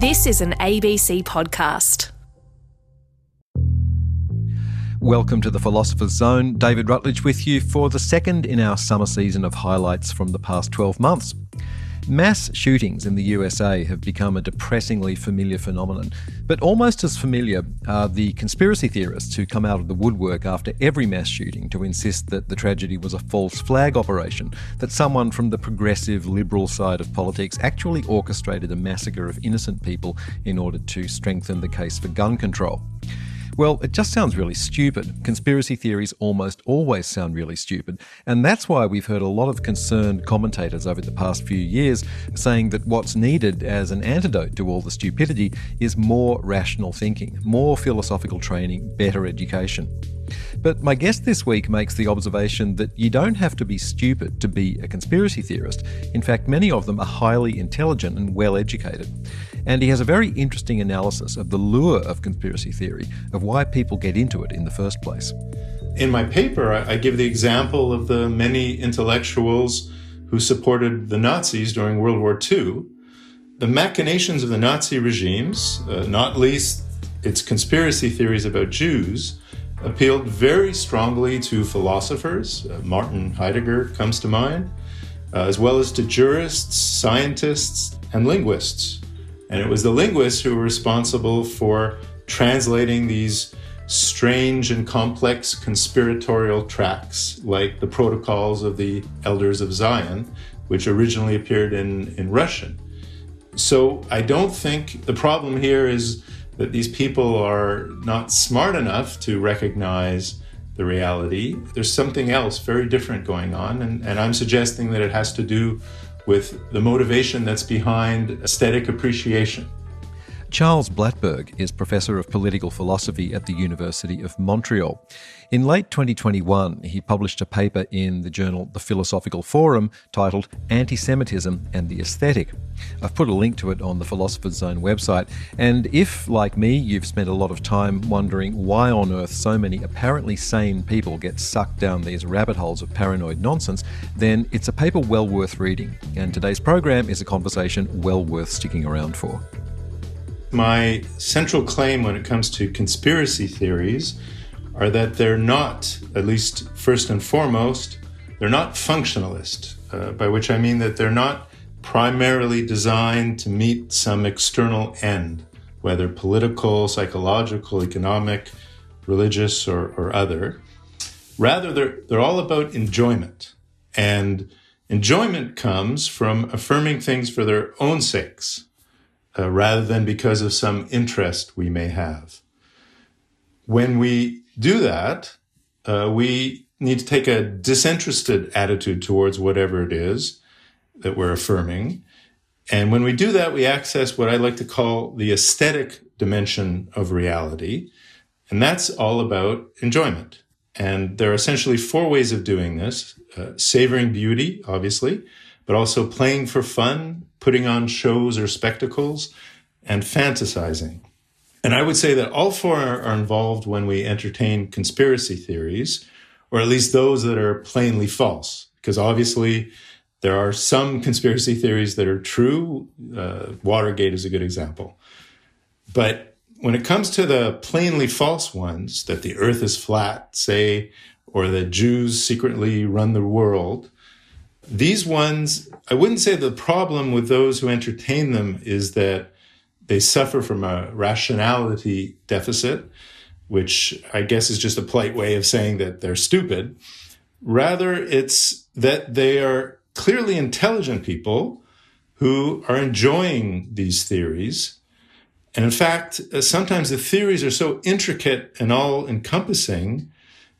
This is an ABC podcast. Welcome to the Philosopher's Zone. David Rutledge with you for the second in our summer season of highlights from the past 12 months. Mass shootings in the USA have become a depressingly familiar phenomenon, but almost as familiar are the conspiracy theorists who come out of the woodwork after every mass shooting to insist that the tragedy was a false flag operation, that someone from the progressive liberal side of politics actually orchestrated a massacre of innocent people in order to strengthen the case for gun control. Well, it just sounds really stupid. Conspiracy theories almost always sound really stupid. And that's why we've heard a lot of concerned commentators over the past few years saying that what's needed as an antidote to all the stupidity is more rational thinking, more philosophical training, better education. But my guest this week makes the observation that you don't have to be stupid to be a conspiracy theorist. In fact, many of them are highly intelligent and well educated. And he has a very interesting analysis of the lure of conspiracy theory, of why people get into it in the first place. In my paper, I give the example of the many intellectuals who supported the Nazis during World War II. The machinations of the Nazi regimes, uh, not least its conspiracy theories about Jews, appealed very strongly to philosophers. Uh, Martin Heidegger comes to mind, uh, as well as to jurists, scientists, and linguists. And it was the linguists who were responsible for translating these strange and complex conspiratorial tracts like the Protocols of the Elders of Zion, which originally appeared in, in Russian. So I don't think the problem here is that these people are not smart enough to recognize the reality. There's something else very different going on, and, and I'm suggesting that it has to do with the motivation that's behind aesthetic appreciation. Charles Blattberg is Professor of Political Philosophy at the University of Montreal. In late 2021, he published a paper in the journal The Philosophical Forum titled Anti Semitism and the Aesthetic. I've put a link to it on the Philosopher's Zone website, and if, like me, you've spent a lot of time wondering why on earth so many apparently sane people get sucked down these rabbit holes of paranoid nonsense, then it's a paper well worth reading, and today's program is a conversation well worth sticking around for. My central claim when it comes to conspiracy theories are that they're not, at least first and foremost, they're not functionalist, uh, by which I mean that they're not primarily designed to meet some external end, whether political, psychological, economic, religious, or, or other. Rather, they're, they're all about enjoyment. And enjoyment comes from affirming things for their own sakes uh, rather than because of some interest we may have. When we do that, uh, we need to take a disinterested attitude towards whatever it is that we're affirming. And when we do that, we access what I like to call the aesthetic dimension of reality. And that's all about enjoyment. And there are essentially four ways of doing this uh, savoring beauty, obviously, but also playing for fun, putting on shows or spectacles, and fantasizing. And I would say that all four are, involved when we entertain conspiracy theories, or at least those that are plainly false, because obviously there are some conspiracy theories that are true. Uh, Watergate is a good example. But when it comes to the plainly false ones, that the earth is flat, say, or that Jews secretly run the world, these ones, I wouldn't say the problem with those who entertain them is that they suffer from a rationality deficit, which I guess is just a polite way of saying that they're stupid. Rather, it's that they are clearly intelligent people who are enjoying these theories. And in fact, uh, sometimes the theories are so intricate and all encompassing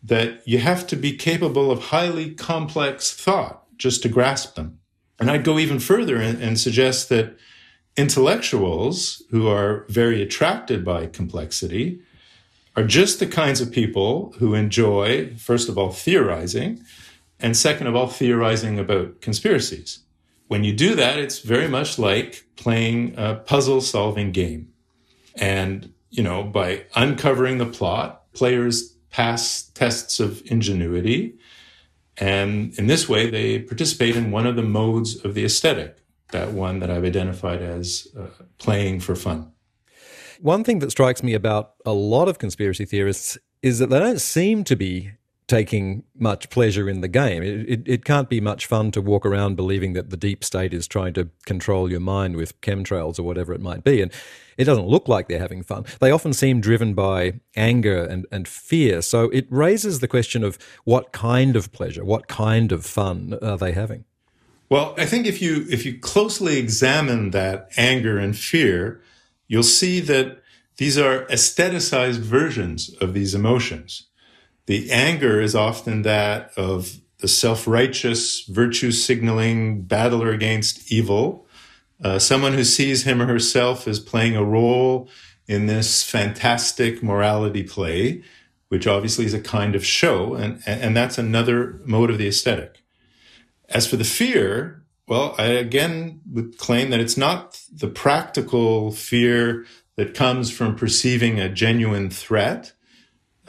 that you have to be capable of highly complex thought just to grasp them. And I'd go even further and, and suggest that intellectuals who are very attracted by complexity are just the kinds of people who enjoy, first of all, theorizing, and second of all, theorizing about conspiracies. When you do that, it's very much like playing a puzzle solving game. And, you know, by uncovering the plot, players pass tests of ingenuity and in this way, they participate in one of the modes of the aesthetic, that one that I've identified as uh, playing for fun. One thing that strikes me about a lot of conspiracy theorists is that they don't seem to be taking much pleasure in the game. It, it, it, can't be much fun to walk around believing that the deep state is trying to control your mind with chemtrails or whatever it might be. And it doesn't look like they're having fun. They often seem driven by anger and, and fear. So it raises the question of what kind of pleasure, what kind of fun are they having? Well, I think if you if you closely examine that anger and fear, you'll see that these are aestheticized versions of these emotions. The anger is often that of the self-righteous, virtue signaling battler against evil, uh, someone who sees him or herself as playing a role in this fantastic morality play, which obviously is a kind of show, and, and that's another mode of the aesthetic. As for the fear, well, I again would claim that it's not the practical fear that comes from perceiving a genuine threat,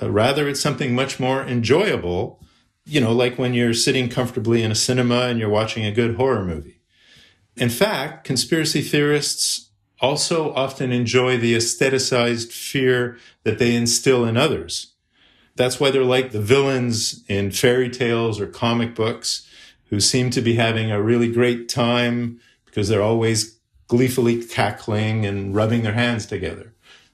uh, rather, it's something much more enjoyable, you know, like when you're sitting comfortably in a cinema and you're watching a good horror movie. In fact, conspiracy theorists also often enjoy the aestheticized fear that they instill in others. That's why they're like the villains in fairy tales or comic books who seem to be having a really great time because they're always gleefully cackling and rubbing their hands together.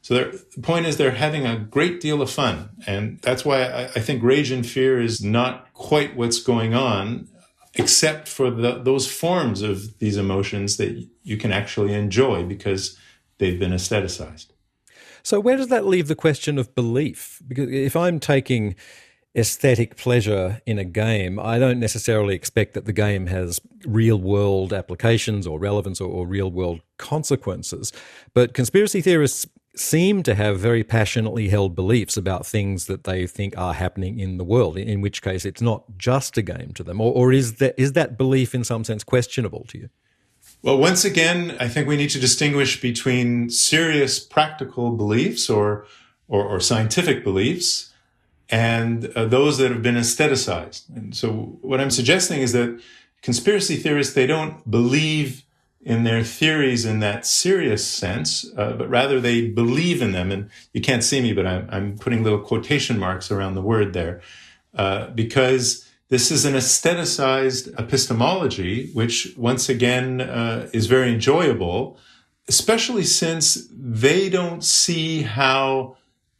So the point is they're having a great deal of fun. And that's why I, I think rage and fear is not quite what's going on, except for the, those forms of these emotions that you can actually enjoy because they've been aestheticized. So where does that leave the question of belief? Because if I'm taking aesthetic pleasure in a game, I don't necessarily expect that the game has real world applications or relevance or, or real world consequences. But conspiracy theorists seem to have very passionately held beliefs about things that they think are happening in the world, in which case it's not just a game to them. Or, or is, that, is that belief in some sense questionable to you? Well, once again, I think we need to distinguish between serious practical beliefs or, or, or scientific beliefs and uh, those that have been aestheticized. And so what I'm suggesting is that conspiracy theorists, they don't believe in their theories in that serious sense, uh, but rather they believe in them. And you can't see me, but I'm, I'm putting little quotation marks around the word there, uh, because this is an aestheticized epistemology, which once again uh, is very enjoyable, especially since they don't see how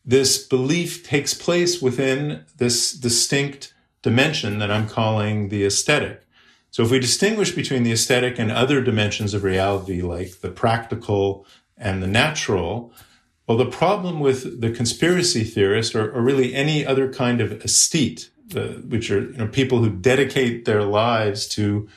this belief takes place within this distinct dimension that I'm calling the aesthetic. So if we distinguish between the aesthetic and other dimensions of reality, like the practical and the natural, well, the problem with the conspiracy theorist or, or really any other kind of aesthete, uh, which are you know, people who dedicate their lives to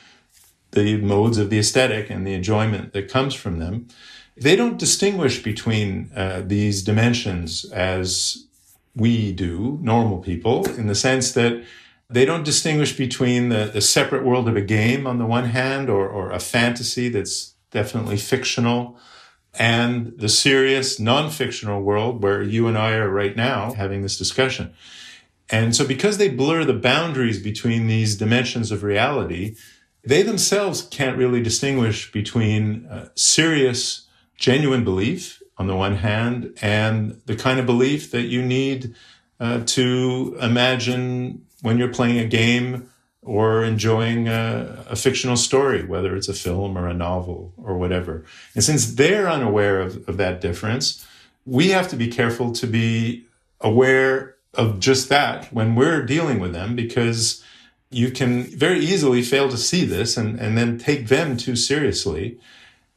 the modes of the aesthetic and the enjoyment that comes from them, they don't distinguish between uh, these dimensions as we do, normal people, in the sense that they don't distinguish between the, the separate world of a game on the one hand or, or a fantasy that's definitely fictional and the serious non-fictional world where you and I are right now having this discussion. And so because they blur the boundaries between these dimensions of reality, they themselves can't really distinguish between uh, serious, genuine belief on the one hand and the kind of belief that you need uh, to imagine when you're playing a game or enjoying a, a, fictional story, whether it's a film or a novel or whatever. And since they're unaware of, of that difference, we have to be careful to be aware of just that when we're dealing with them because you can very easily fail to see this and, and then take them too seriously.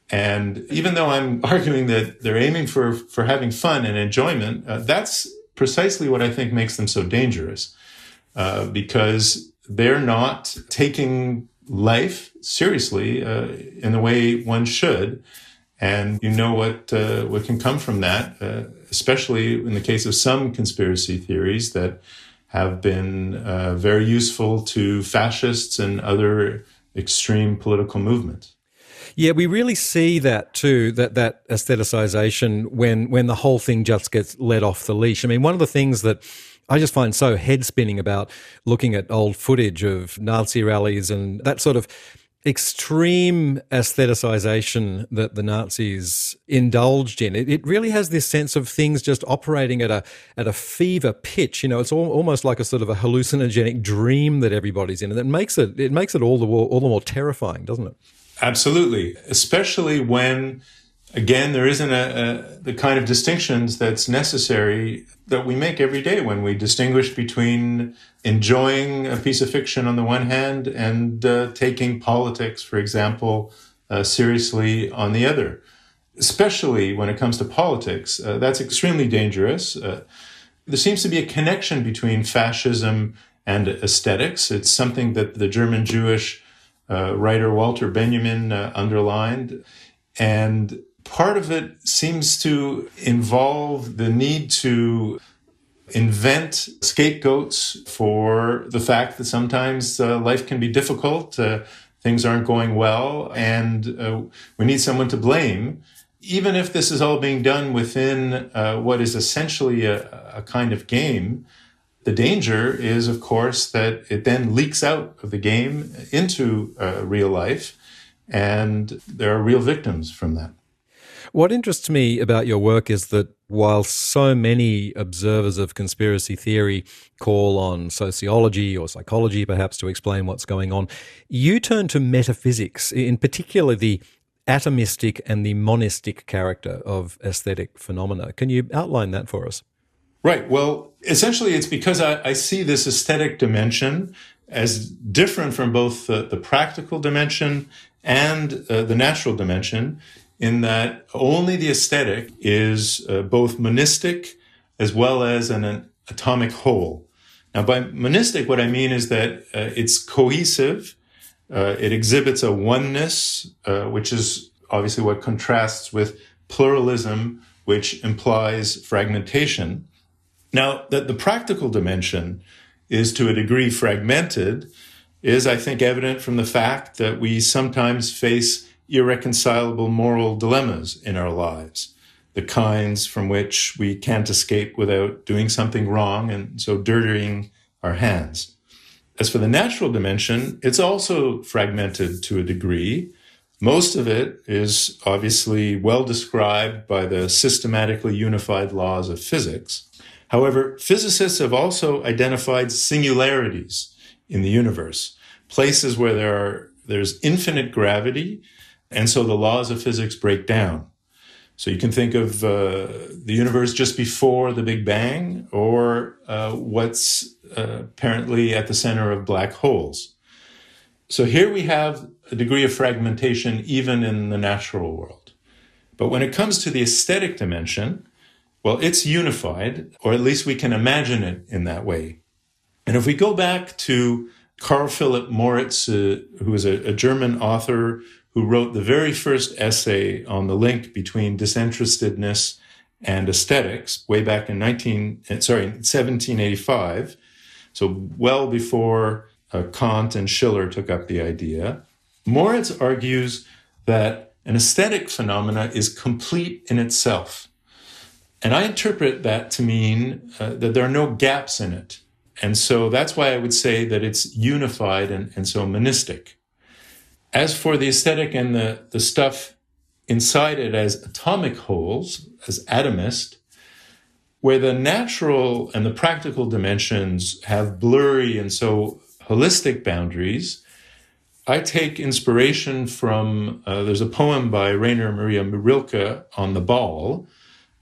And even though I'm arguing that they're aiming for, for having fun and enjoyment, uh, that's precisely what I think makes them so dangerous. Uh, because they're not taking life seriously uh, in the way one should. And you know what uh, what can come from that, uh, especially in the case of some conspiracy theories that have been uh, very useful to fascists and other extreme political movements. Yeah, we really see that too, that that aestheticization when when the whole thing just gets let off the leash. I mean, one of the things that I just find so head spinning about looking at old footage of Nazi rallies and that sort of extreme aestheticization that the Nazis indulged in. It, it really has this sense of things just operating at a at a fever pitch. You know, it's all, almost like a sort of a hallucinogenic dream that everybody's in, and it makes it it makes it all the all the more terrifying, doesn't it? Absolutely, especially when again, there isn't a, a, the kind of distinctions that's necessary that we make every day when we distinguish between enjoying a piece of fiction on the one hand and uh, taking politics, for example, uh, seriously on the other. Especially when it comes to politics, uh, that's extremely dangerous. Uh, there seems to be a connection between fascism and aesthetics. It's something that the German Jewish uh, writer Walter Benjamin uh, underlined. And part of it seems to involve the need to invent scapegoats for the fact that sometimes uh, life can be difficult, uh, things aren't going well, and uh, we need someone to blame. Even if this is all being done within uh, what is essentially a, a kind of game, the danger is, of course, that it then leaks out of the game into uh, real life, and there are real victims from that. What interests me about your work is that while so many observers of conspiracy theory call on sociology or psychology perhaps to explain what's going on, you turn to metaphysics, in particular the atomistic and the monistic character of aesthetic phenomena. Can you outline that for us? Right. Well, essentially, it's because I, I see this aesthetic dimension as different from both the, the practical dimension and uh, the natural dimension in that only the aesthetic is uh, both monistic as well as an, an, atomic whole. Now, by monistic, what I mean is that uh, it's cohesive, uh, it exhibits a oneness, uh, which is obviously what contrasts with pluralism, which implies fragmentation. Now, that the practical dimension is to a degree fragmented is, I think, evident from the fact that we sometimes face irreconcilable moral dilemmas in our lives, the kinds from which we can't escape without doing something wrong and so dirtying our hands. As for the natural dimension, it's also fragmented to a degree. Most of it is obviously well described by the systematically unified laws of physics. However, physicists have also identified singularities in the universe, places where there are, there's infinite gravity and so the laws of physics break down. So you can think of uh, the universe just before the Big Bang or uh, what's uh, apparently at the center of black holes. So here we have a degree of fragmentation even in the natural world. But when it comes to the aesthetic dimension, well, it's unified, or at least we can imagine it in that way. And if we go back to Karl Philipp Moritz, uh, who is a, a German author who wrote the very first essay on the link between disinterestedness and aesthetics way back in 19 eh, sorry 1785 so well before uh, Kant and Schiller took up the idea. Moritz argues that an aesthetic phenomena is complete in itself and I interpret that to mean uh, that there are no gaps in it and so that's why I would say that it's unified and, and so monistic. As for the aesthetic and the, the stuff inside it as atomic wholes, as atomist, where the natural and the practical dimensions have blurry and so holistic boundaries, I take inspiration from, uh, there's a poem by Rainer Maria Rilke on the ball,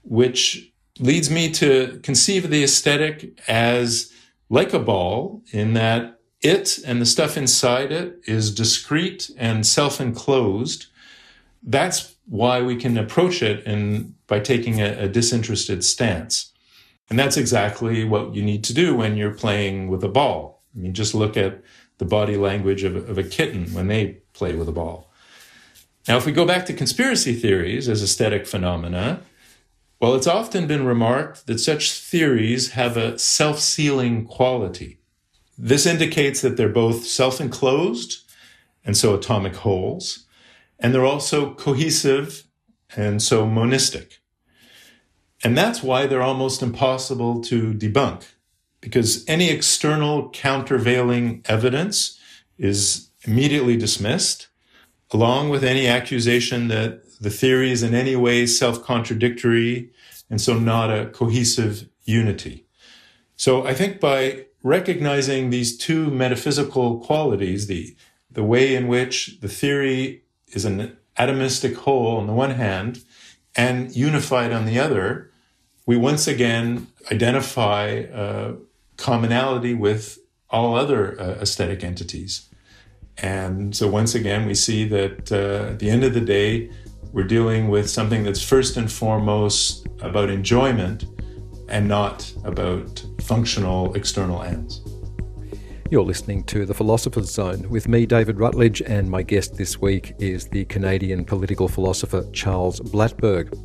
which leads me to conceive of the aesthetic as like a ball in that it and the stuff inside it is discrete and self-enclosed. That's why we can approach it in, by taking a, a disinterested stance. And that's exactly what you need to do when you're playing with a ball. I mean, just look at the body language of, of a kitten when they play with a ball. Now, if we go back to conspiracy theories as aesthetic phenomena, well, it's often been remarked that such theories have a self sealing quality. This indicates that they're both self enclosed and so atomic wholes, and they're also cohesive and so monistic. And that's why they're almost impossible to debunk, because any external countervailing evidence is immediately dismissed. along with any accusation that the theory is in any way self-contradictory and so not a cohesive unity. So I think by recognizing these two metaphysical qualities, the, the way in which the theory is an atomistic whole on the one hand and unified on the other, we once again identify commonality with all other uh, aesthetic entities. And so once again, we see that uh, at the end of the day, we're dealing with something that's first and foremost about enjoyment and not about functional external ends. You're listening to The Philosopher's Zone with me, David Rutledge, and my guest this week is the Canadian political philosopher Charles Blattberg.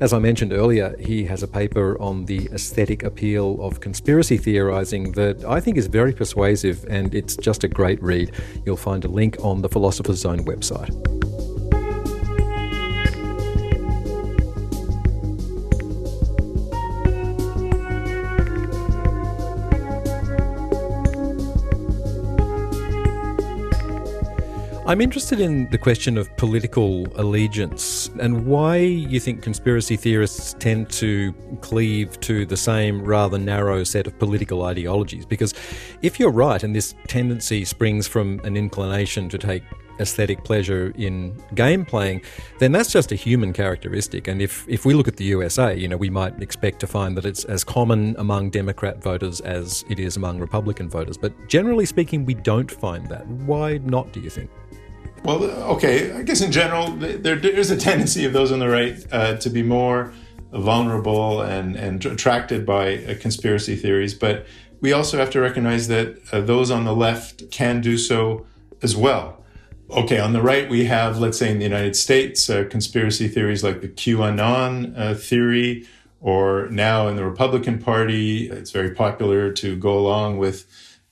As I mentioned earlier, he has a paper on the aesthetic appeal of conspiracy theorizing that I think is very persuasive and it's just a great read. You'll find a link on the Philosopher's Zone website. I'm interested in the question of political allegiance and why you think conspiracy theorists tend to cleave to the same rather narrow set of political ideologies. Because if you're right, and this tendency springs from an inclination to take aesthetic pleasure in game playing, then that's just a human characteristic. And if, if we look at the USA, you know, we might expect to find that it's as common among Democrat voters as it is among Republican voters. But generally speaking, we don't find that. Why not, do you think? Well, okay, I guess in general, there, there's a tendency of those on the right uh, to be more vulnerable and, and attracted by uh, conspiracy theories. But we also have to recognize that uh, those on the left can do so as well. Okay, on the right, we have, let's say in the United States, uh, conspiracy theories like the QAnon uh, theory, or now in the Republican Party, it's very popular to go along with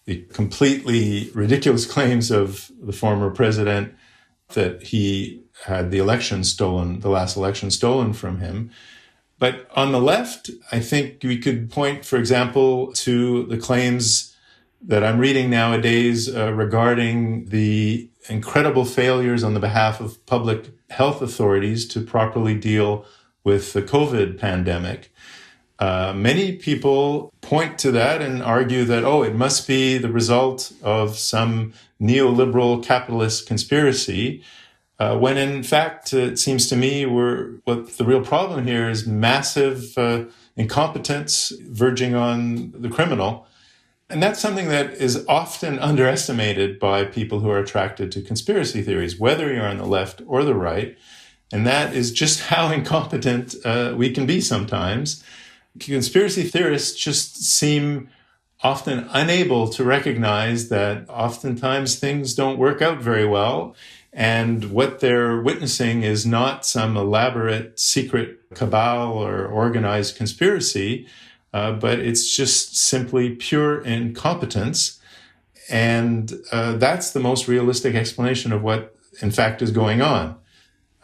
the completely ridiculous claims of the former president that he had the election stolen, the last election stolen from him. But on the left, I think we could point, for example, to the claims that I'm reading nowadays uh, regarding the incredible failures on the behalf of public health authorities to properly deal with the COVID pandemic. Uh, many people point to that and argue that, oh, it must be the result of some neoliberal capitalist conspiracy. Uh, when in fact, it seems to me we're, what the real problem here is massive uh, incompetence verging on the criminal. And that's something that is often underestimated by people who are attracted to conspiracy theories, whether you're on the left or the right. And that is just how incompetent uh, we can be sometimes conspiracy theorists just seem often unable to recognize that oftentimes things don't work out very well. And what they're witnessing is not some elaborate secret cabal or organized conspiracy, uh, but it's just simply pure incompetence. And uh, that's the most realistic explanation of what, in fact, is going on.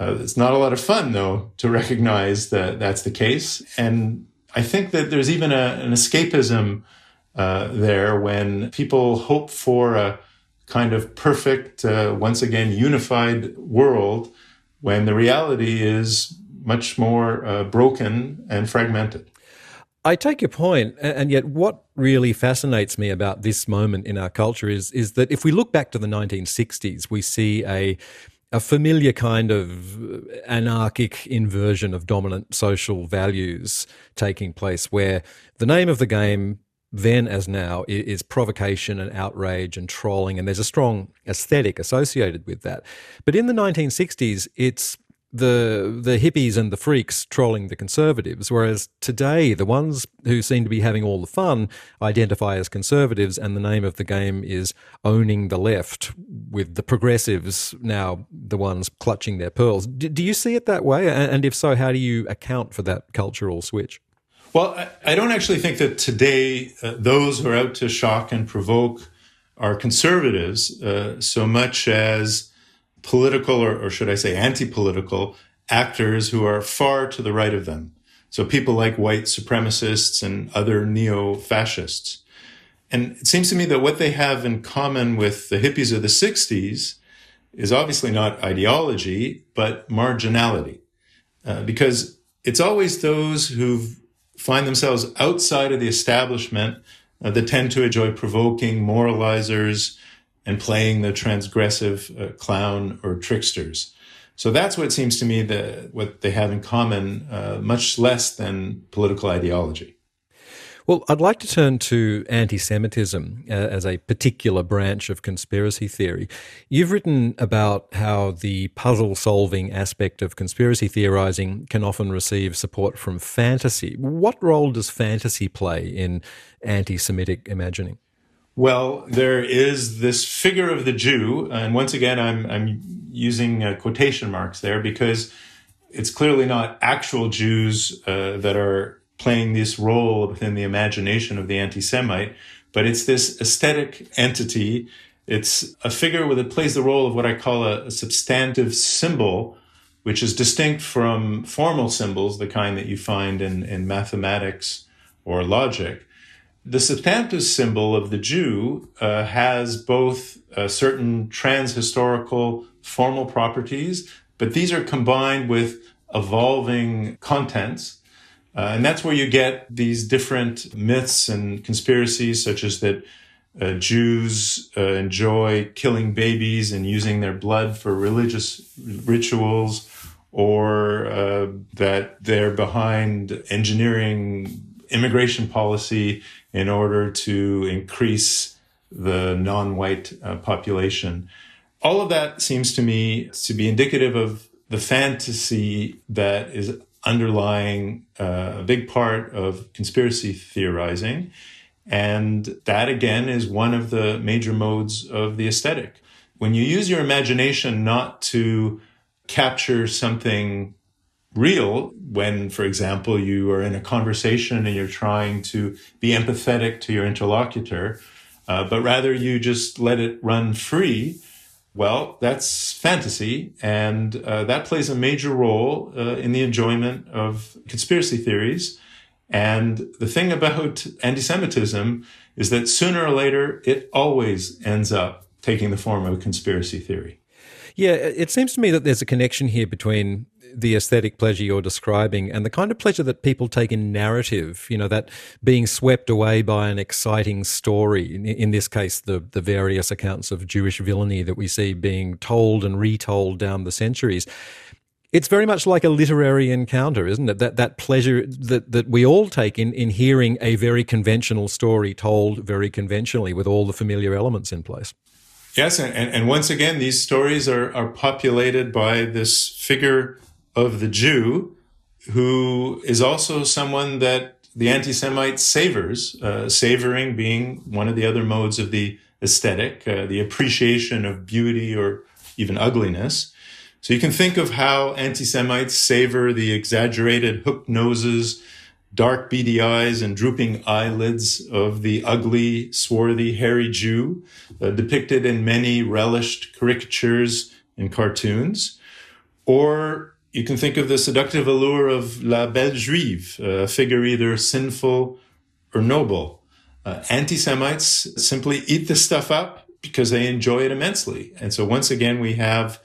Uh, it's not a lot of fun, though, to recognize that that's the case. And I think that there's even a, an escapism uh, there when people hope for a kind of perfect, uh, once again, unified world when the reality is much more uh, broken and fragmented. I take your point, and yet what really fascinates me about this moment in our culture is is that if we look back to the 1960s, we see a a familiar kind of anarchic inversion of dominant social values taking place where the name of the game then as now is provocation and outrage and trolling and there's a strong aesthetic associated with that but in the 1960s it's the the hippies and the freaks trolling the conservatives, whereas today the ones who seem to be having all the fun identify as conservatives, and the name of the game is owning the left, with the progressives now the ones clutching their pearls. Do, do you see it that way? And if so, how do you account for that cultural switch? Well, I, don't actually think that today uh, those who are out to shock and provoke are conservatives uh, so much as political, or, or should I say anti-political actors who are far to the right of them. So people like white supremacists and other neo-fascists. And it seems to me that what they have in common with the hippies of the 60s is obviously not ideology, but marginality. Uh, because it's always those who find themselves outside of the establishment uh, that tend to enjoy provoking moralizers and playing the transgressive uh, clown or tricksters. So that's what seems to me that what they have in common, uh, much less than political ideology. Well, I'd like to turn to anti Semitism uh, as a particular branch of conspiracy theory. You've written about how the puzzle solving aspect of conspiracy theorizing can often receive support from fantasy. What role does fantasy play in anti Semitic imagining? Well, there is this figure of the Jew, and once again, I'm, I'm using uh, quotation marks there because it's clearly not actual Jews uh, that are playing this role within the imagination of the anti Semite, but it's this aesthetic entity. It's a figure that plays the role of what I call a, a substantive symbol, which is distinct from formal symbols, the kind that you find in, in mathematics or logic. The substantive symbol of the Jew uh, has both uh, certain transhistorical formal properties, but these are combined with evolving contents uh, and that's where you get these different myths and conspiracies, such as that uh, Jews uh, enjoy killing babies and using their blood for religious rituals, or uh, that they're behind engineering immigration policy in order to increase the non white uh, population. All of that seems to me to be indicative of the fantasy that is underlying uh, a big part of conspiracy theorizing. And that again is one of the major modes of the aesthetic. When you use your imagination not to capture something real, when, for example, you are in a conversation and you're trying to be empathetic to your interlocutor, uh, but rather you just let it run free, well, that's fantasy, and uh, that plays a major role uh, in the enjoyment of conspiracy theories. And the thing about anti Semitism is that sooner or later, it always ends up taking the form of a conspiracy theory. Yeah, it seems to me that there's a connection here between the aesthetic pleasure you're describing and the kind of pleasure that people take in narrative, you know, that being swept away by an exciting story, in, in this case, the, the various accounts of Jewish villainy that we see being told and retold down the centuries. It's very much like a literary encounter, isn't it? That that pleasure that, that we all take in, in hearing a very conventional story told very conventionally with all the familiar elements in place. Yes, and, and once again, these stories are, are populated by this figure of the Jew, who is also someone that the anti Semite savors, uh, savoring being one of the other modes of the aesthetic, uh, the appreciation of beauty or even ugliness. So you can think of how anti Semites savor the exaggerated hooked noses, dark beady eyes, and drooping eyelids of the ugly, swarthy, hairy Jew, uh, depicted in many relished caricatures and cartoons. Or you can think of the seductive allure of La Belle Juive, a figure either sinful or noble. Uh, Anti Semites simply eat this stuff up because they enjoy it immensely. And so, once again, we have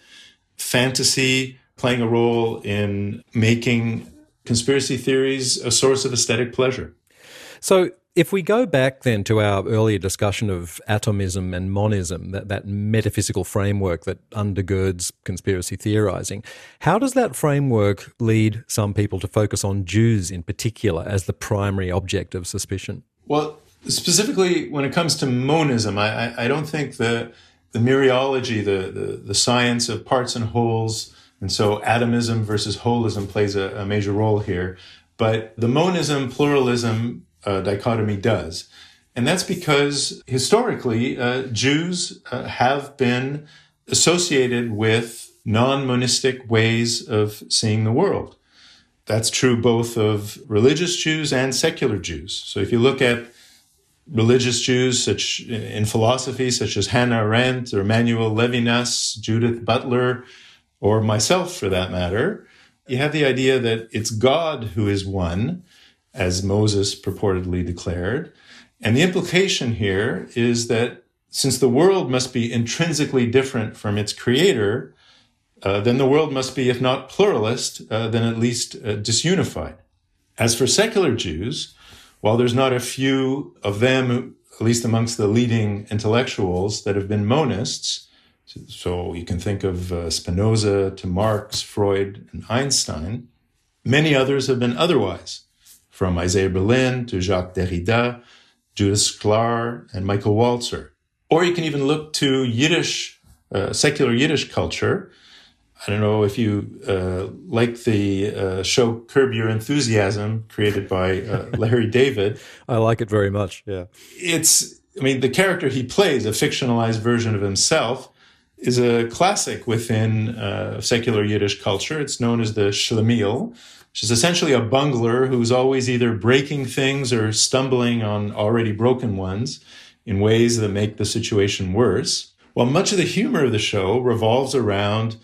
fantasy playing a role in making conspiracy theories a source of aesthetic pleasure. So, if we go back then to our earlier discussion of atomism and monism, that, that metaphysical framework that undergirds conspiracy theorizing, how does that framework lead some people to focus on Jews in particular as the primary object of suspicion? Well, specifically when it comes to monism, I, I, I don't think the, the mereology, the, the, the, science of parts and wholes, and so atomism versus holism plays a, a major role here. But the monism, pluralism, uh, dichotomy does. And that's because historically, uh, Jews uh, have been associated with non monistic ways of seeing the world. That's true both of religious Jews and secular Jews. So if you look at religious Jews such in philosophy, such as Hannah Arendt or Emmanuel Levinas, Judith Butler, or myself for that matter, you have the idea that it's God who is one as Moses purportedly declared. And the implication here is that since the world must be intrinsically different from its creator, uh, then the world must be, if not pluralist, uh, then at least uh, disunified. As for secular Jews, while there's not a few of them, at least amongst the leading intellectuals, that have been monists, so you can think of uh, Spinoza to Marx, Freud, and Einstein, many others have been otherwise, from Isaiah Berlin to Jacques Derrida, Judith Shklar, and Michael Walzer. Or you can even look to Yiddish, uh, secular Yiddish culture, I don't know if you uh, like the uh, show Curb Your Enthusiasm, created by uh, Larry David. I like it very much. Yeah, it's. I mean, the character he plays, a fictionalized version of himself, is a classic within uh, secular Yiddish culture. It's known as the Schlemiel, is essentially a bungler who's always either breaking things or stumbling on already broken ones in ways that make the situation worse. While much of the humor of the show revolves around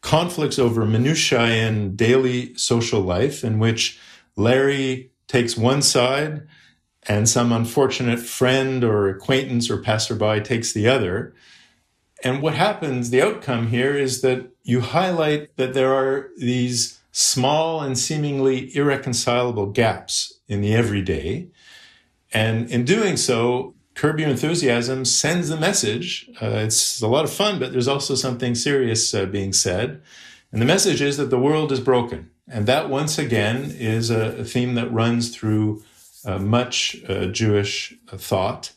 conflicts over minutiae in daily social life in which Larry takes one side and some unfortunate friend or acquaintance or passerby takes the other. And what happens, the outcome here is that you highlight that there are these small and seemingly irreconcilable gaps in the everyday. And in doing so, Curb Your Enthusiasm sends the message. Uh, it's a lot of fun, but there's also something serious uh, being said. And the message is that the world is broken. And that, once again, is a, a theme that runs through uh, much uh, Jewish thought.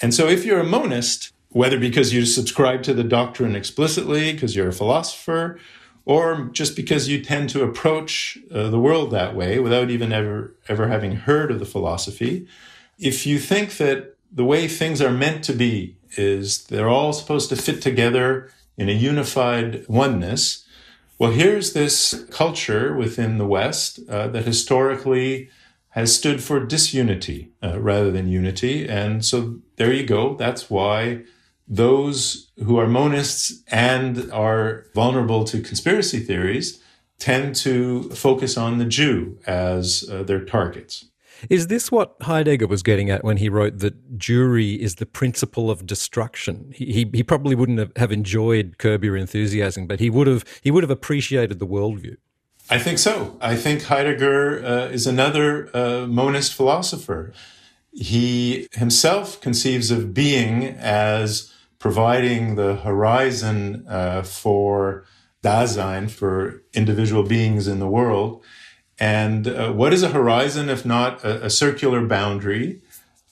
And so, if you're a monist, whether because you subscribe to the doctrine explicitly, because you're a philosopher, or just because you tend to approach uh, the world that way without even ever, ever having heard of the philosophy, if you think that the way things are meant to be is they're all supposed to fit together in a unified oneness. Well, here's this culture within the West uh, that historically has stood for disunity uh, rather than unity. And so there you go. That's why those who are monists and are vulnerable to conspiracy theories tend to focus on the Jew as uh, their targets. Is this what Heidegger was getting at when he wrote that Jewry is the principle of destruction? He, he, he probably wouldn't have enjoyed Curb Your Enthusiasm, but he would have he would have appreciated the worldview. I think so. I think Heidegger uh, is another uh, monist philosopher. He himself conceives of being as providing the horizon uh, for Dasein, for individual beings in the world. And uh, what is a horizon if not a, a, circular boundary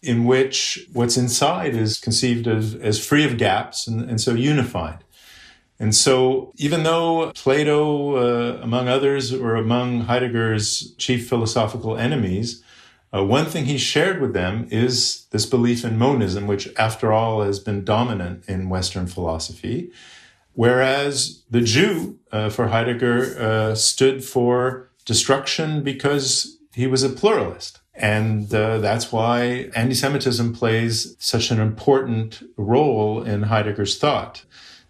in which what's inside is conceived as, as free of gaps and, and so unified? And so, even though Plato, uh, among others, were among Heidegger's chief philosophical enemies, uh, one thing he shared with them is this belief in monism, which, after all, has been dominant in Western philosophy. Whereas the Jew, uh, for Heidegger, uh, stood for destruction because he was a pluralist. And uh, that's why anti Semitism plays such an important role in Heidegger's thought.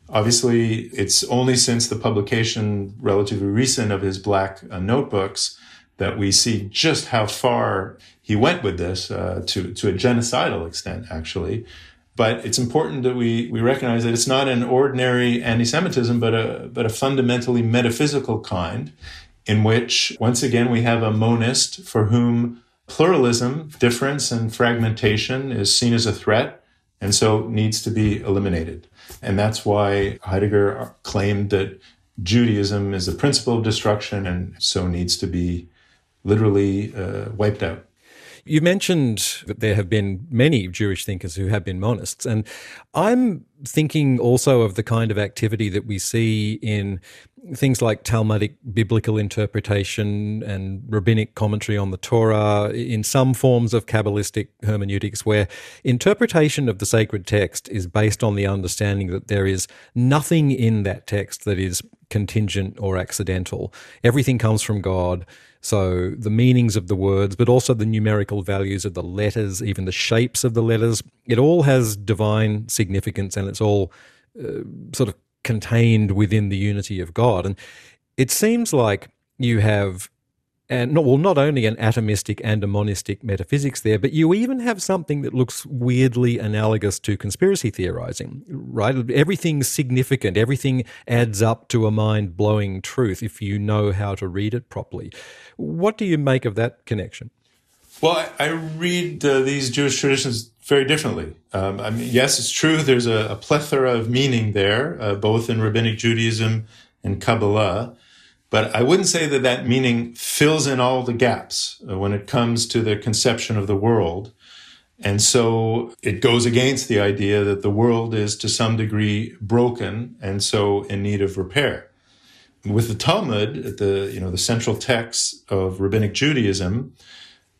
Obviously, it's only since the publication, relatively recent, of his Black uh, Notebooks that we see just how far he went with this uh, to, to a genocidal extent, actually. But it's important that we, we recognize that it's not an ordinary anti Semitism, but a, but a fundamentally metaphysical kind in which, once again, we have a monist for whom pluralism, difference, and fragmentation is seen as a threat and so needs to be eliminated. And that's why Heidegger claimed that Judaism is the principle of destruction and so needs to be literally uh, wiped out. You mentioned that there have been many Jewish thinkers who have been monists, and I'm thinking also of the kind of activity that we see in things like Talmudic biblical interpretation and rabbinic commentary on the Torah, in some forms of Kabbalistic hermeneutics, where interpretation of the sacred text is based on the understanding that there is nothing in that text that is contingent or accidental. Everything comes from God. So the meanings of the words, but also the numerical values of the letters, even the shapes of the letters, it all has divine significance and it's all uh, sort of contained within the unity of God. And it seems like you have and not, well, not only an atomistic and a monistic metaphysics there, but you even have something that looks weirdly analogous to conspiracy theorizing, right? Everything's significant. Everything adds up to a mind blowing truth if you know how to read it properly. What do you make of that connection? Well, I, I read uh, these Jewish traditions very differently. Um, I mean, yes, it's true. There's a, a plethora of meaning there, uh, both in rabbinic Judaism and Kabbalah. But I wouldn't say that that meaning fills in all the gaps uh, when it comes to the conception of the world. And so it goes against the idea that the world is to some degree broken and so in need of repair. With the Talmud, the, you know, the central text of rabbinic Judaism,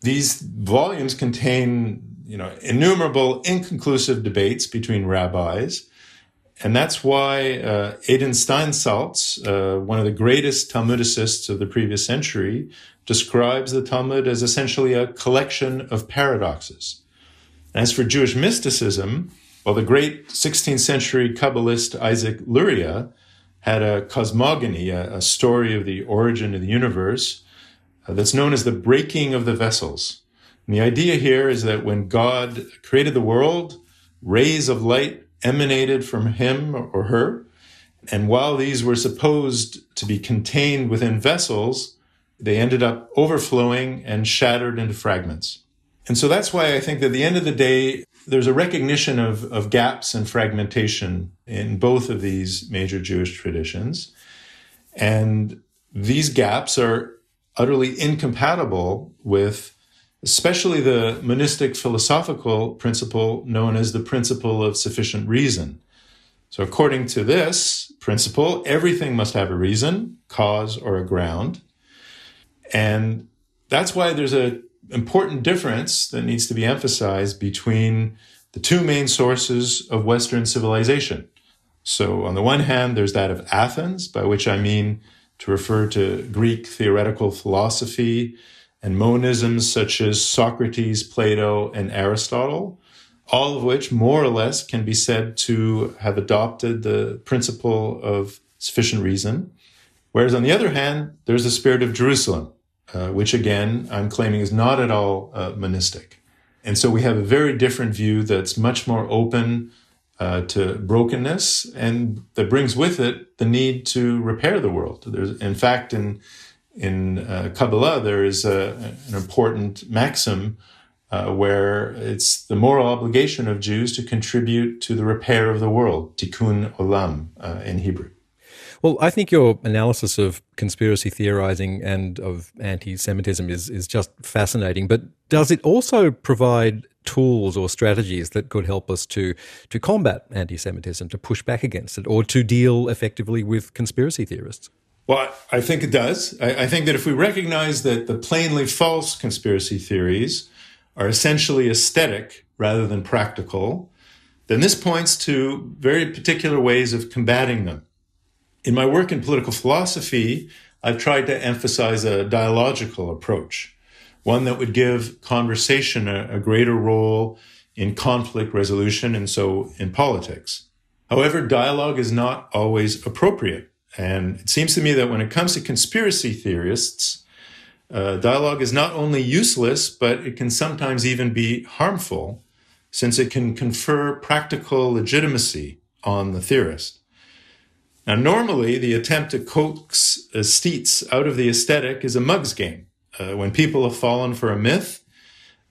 these volumes contain you know, innumerable inconclusive debates between rabbis. And that's why uh, Adin Steinsaltz, uh, one of the greatest Talmudicists of the previous century, describes the Talmud as essentially a collection of paradoxes. As for Jewish mysticism, well, the great 16th century Kabbalist Isaac Luria had a cosmogony, a, a story of the origin of the universe, uh, that's known as the breaking of the vessels. And the idea here is that when God created the world, rays of light emanated from him or her. And while these were supposed to be contained within vessels, they ended up overflowing and shattered into fragments. And so that's why I think that at the end of the day, there's a recognition of, of gaps and fragmentation in both of these major Jewish traditions. And these gaps are utterly incompatible with especially the monistic philosophical principle known as the principle of sufficient reason. So, according to this principle, everything must have a reason, cause, or a ground. And that's why there's an important difference that needs to be emphasized between the two main sources of Western civilization. So, on the one hand, there's that of Athens, by which I mean to refer to Greek theoretical philosophy and monisms such as Socrates, Plato, and Aristotle, all of which more or less can be said to have adopted the principle of sufficient reason. Whereas on the other hand, there's the spirit of Jerusalem, uh, which again, I'm claiming is not at all uh, monistic. And so we have a very different view that's much more open uh, to brokenness and that brings with it the need to repair the world. There's, in fact, in in uh, Kabbalah, there is a, an important maxim uh, where it's the moral obligation of Jews to contribute to the repair of the world, tikkun olam uh, in Hebrew. Well, I think your analysis of conspiracy theorizing and of anti Semitism is, is just fascinating. But does it also provide tools or strategies that could help us to, to combat anti Semitism, to push back against it, or to deal effectively with conspiracy theorists? Well, I think it does. I, I, think that if we recognize that the plainly false conspiracy theories are essentially aesthetic rather than practical, then this points to very particular ways of combating them. In my work in political philosophy, I've tried to emphasize a dialogical approach, one that would give conversation a, a greater role in conflict resolution and so in politics. However, dialogue is not always appropriate. And it seems to me that when it comes to conspiracy theorists, uh, dialogue is not only useless, but it can sometimes even be harmful since it can confer practical legitimacy on the theorist. Now, normally, the attempt to coax aesthetes out of the aesthetic is a mug's game. Uh, when people have fallen for a myth,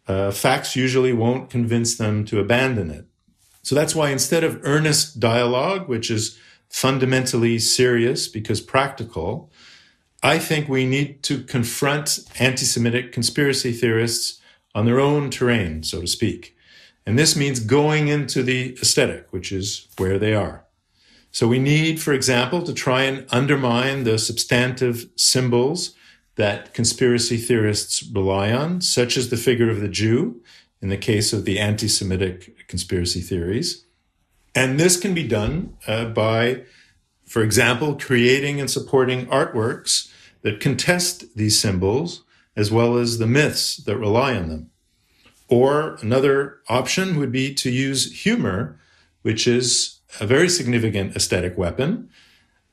uh, facts usually won't convince them to abandon it. So that's why instead of earnest dialogue, which is fundamentally serious because practical, I think we need to confront anti Semitic conspiracy theorists on their own terrain, so to speak. And this means going into the aesthetic, which is where they are. So we need, for example, to try and undermine the substantive symbols that conspiracy theorists rely on, such as the figure of the Jew in the case of the anti Semitic conspiracy theories. And this can be done uh, by, for example, creating and supporting artworks that contest these symbols as well as the myths that rely on them. Or another option would be to use humor, which is a very significant aesthetic weapon,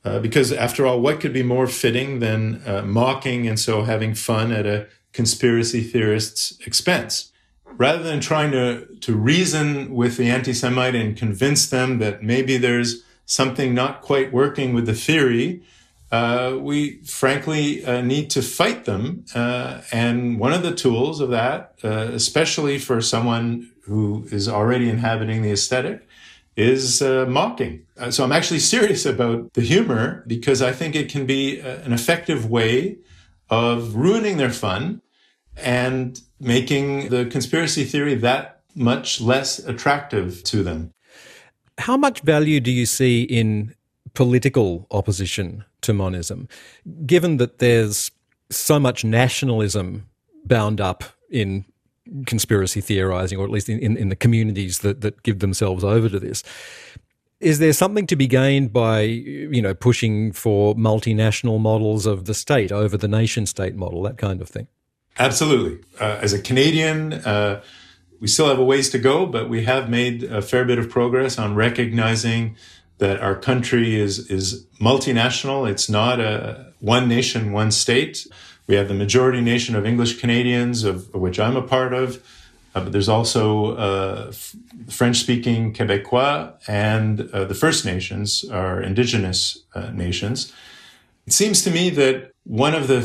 Uh, because after all, what could be more fitting than uh, mocking and so having fun at a conspiracy theorist's expense? Rather than trying to, to reason with the anti-Semite and convince them that maybe there's something not quite working with the theory, uh, we frankly uh, need to fight them. Uh, and one of the tools of that, uh, especially for someone who is already inhabiting the aesthetic, is uh, mocking. Uh, so I'm actually serious about the humor because I think it can be an effective way of ruining their fun and making the conspiracy theory that much less attractive to them. How much value do you see in political opposition to monism, given that there's so much nationalism bound up in conspiracy theorizing, or at least in, in, in, the communities that, that give themselves over to this. Is there something to be gained by, you know, pushing for multinational models of the state over the nation state model, that kind of thing? Absolutely. Uh, as a Canadian, uh, we still have a ways to go, but we have made a fair bit of progress on recognizing that our country is is multinational. It's not a one nation, one state. We have the majority nation of English Canadians, of, of which I'm a part of. Uh, but there's also uh, f- French-speaking Quebecois and uh, the First Nations, our indigenous uh, nations. It seems to me that one of the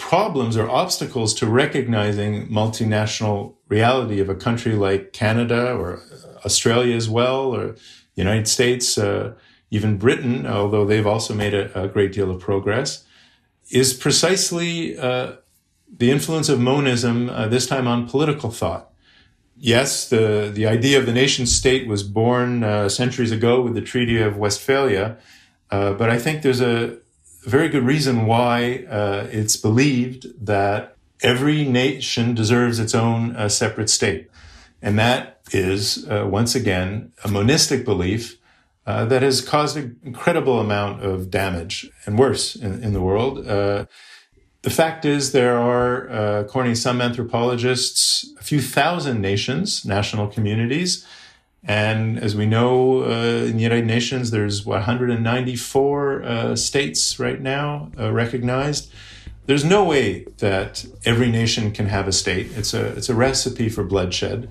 problems or obstacles to recognizing multinational reality of a country like Canada or Australia as well, or United States, uh, even Britain, although they've also made a, a great deal of progress, is precisely uh, the influence of monism, uh, this time on political thought. Yes, the, the idea of the nation state was born uh, centuries ago with the Treaty of Westphalia, uh, but I think there's a very good reason why uh, it's believed that every nation deserves its own separate state. And that is, uh, once again, a monistic belief uh, that has caused an incredible amount of damage and worse in, in the world. Uh, the fact is, there are, uh, according to some anthropologists, a few thousand nations, national communities. And as we know, uh, in the United Nations, there's 194 uh, states right now recognized. There's no way that every nation can have a state. It's a, it's a recipe for bloodshed.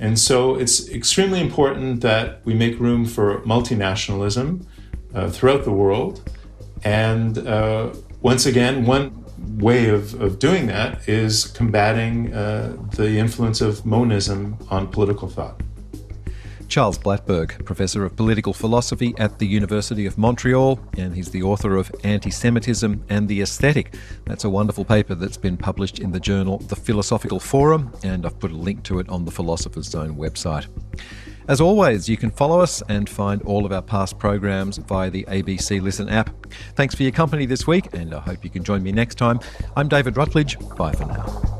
And so it's extremely important that we make room for multinationalism uh, throughout the world. And uh, once again, one way of, of doing that is combating uh, the influence of monism on political thought. Charles Blattberg, Professor of Political Philosophy at the University of Montreal, and he's the author of Anti Semitism and the Aesthetic. That's a wonderful paper that's been published in the journal The Philosophical Forum, and I've put a link to it on the Philosopher's Zone website. As always, you can follow us and find all of our past programs via the ABC Listen app. Thanks for your company this week, and I hope you can join me next time. I'm David Rutledge. Bye for now.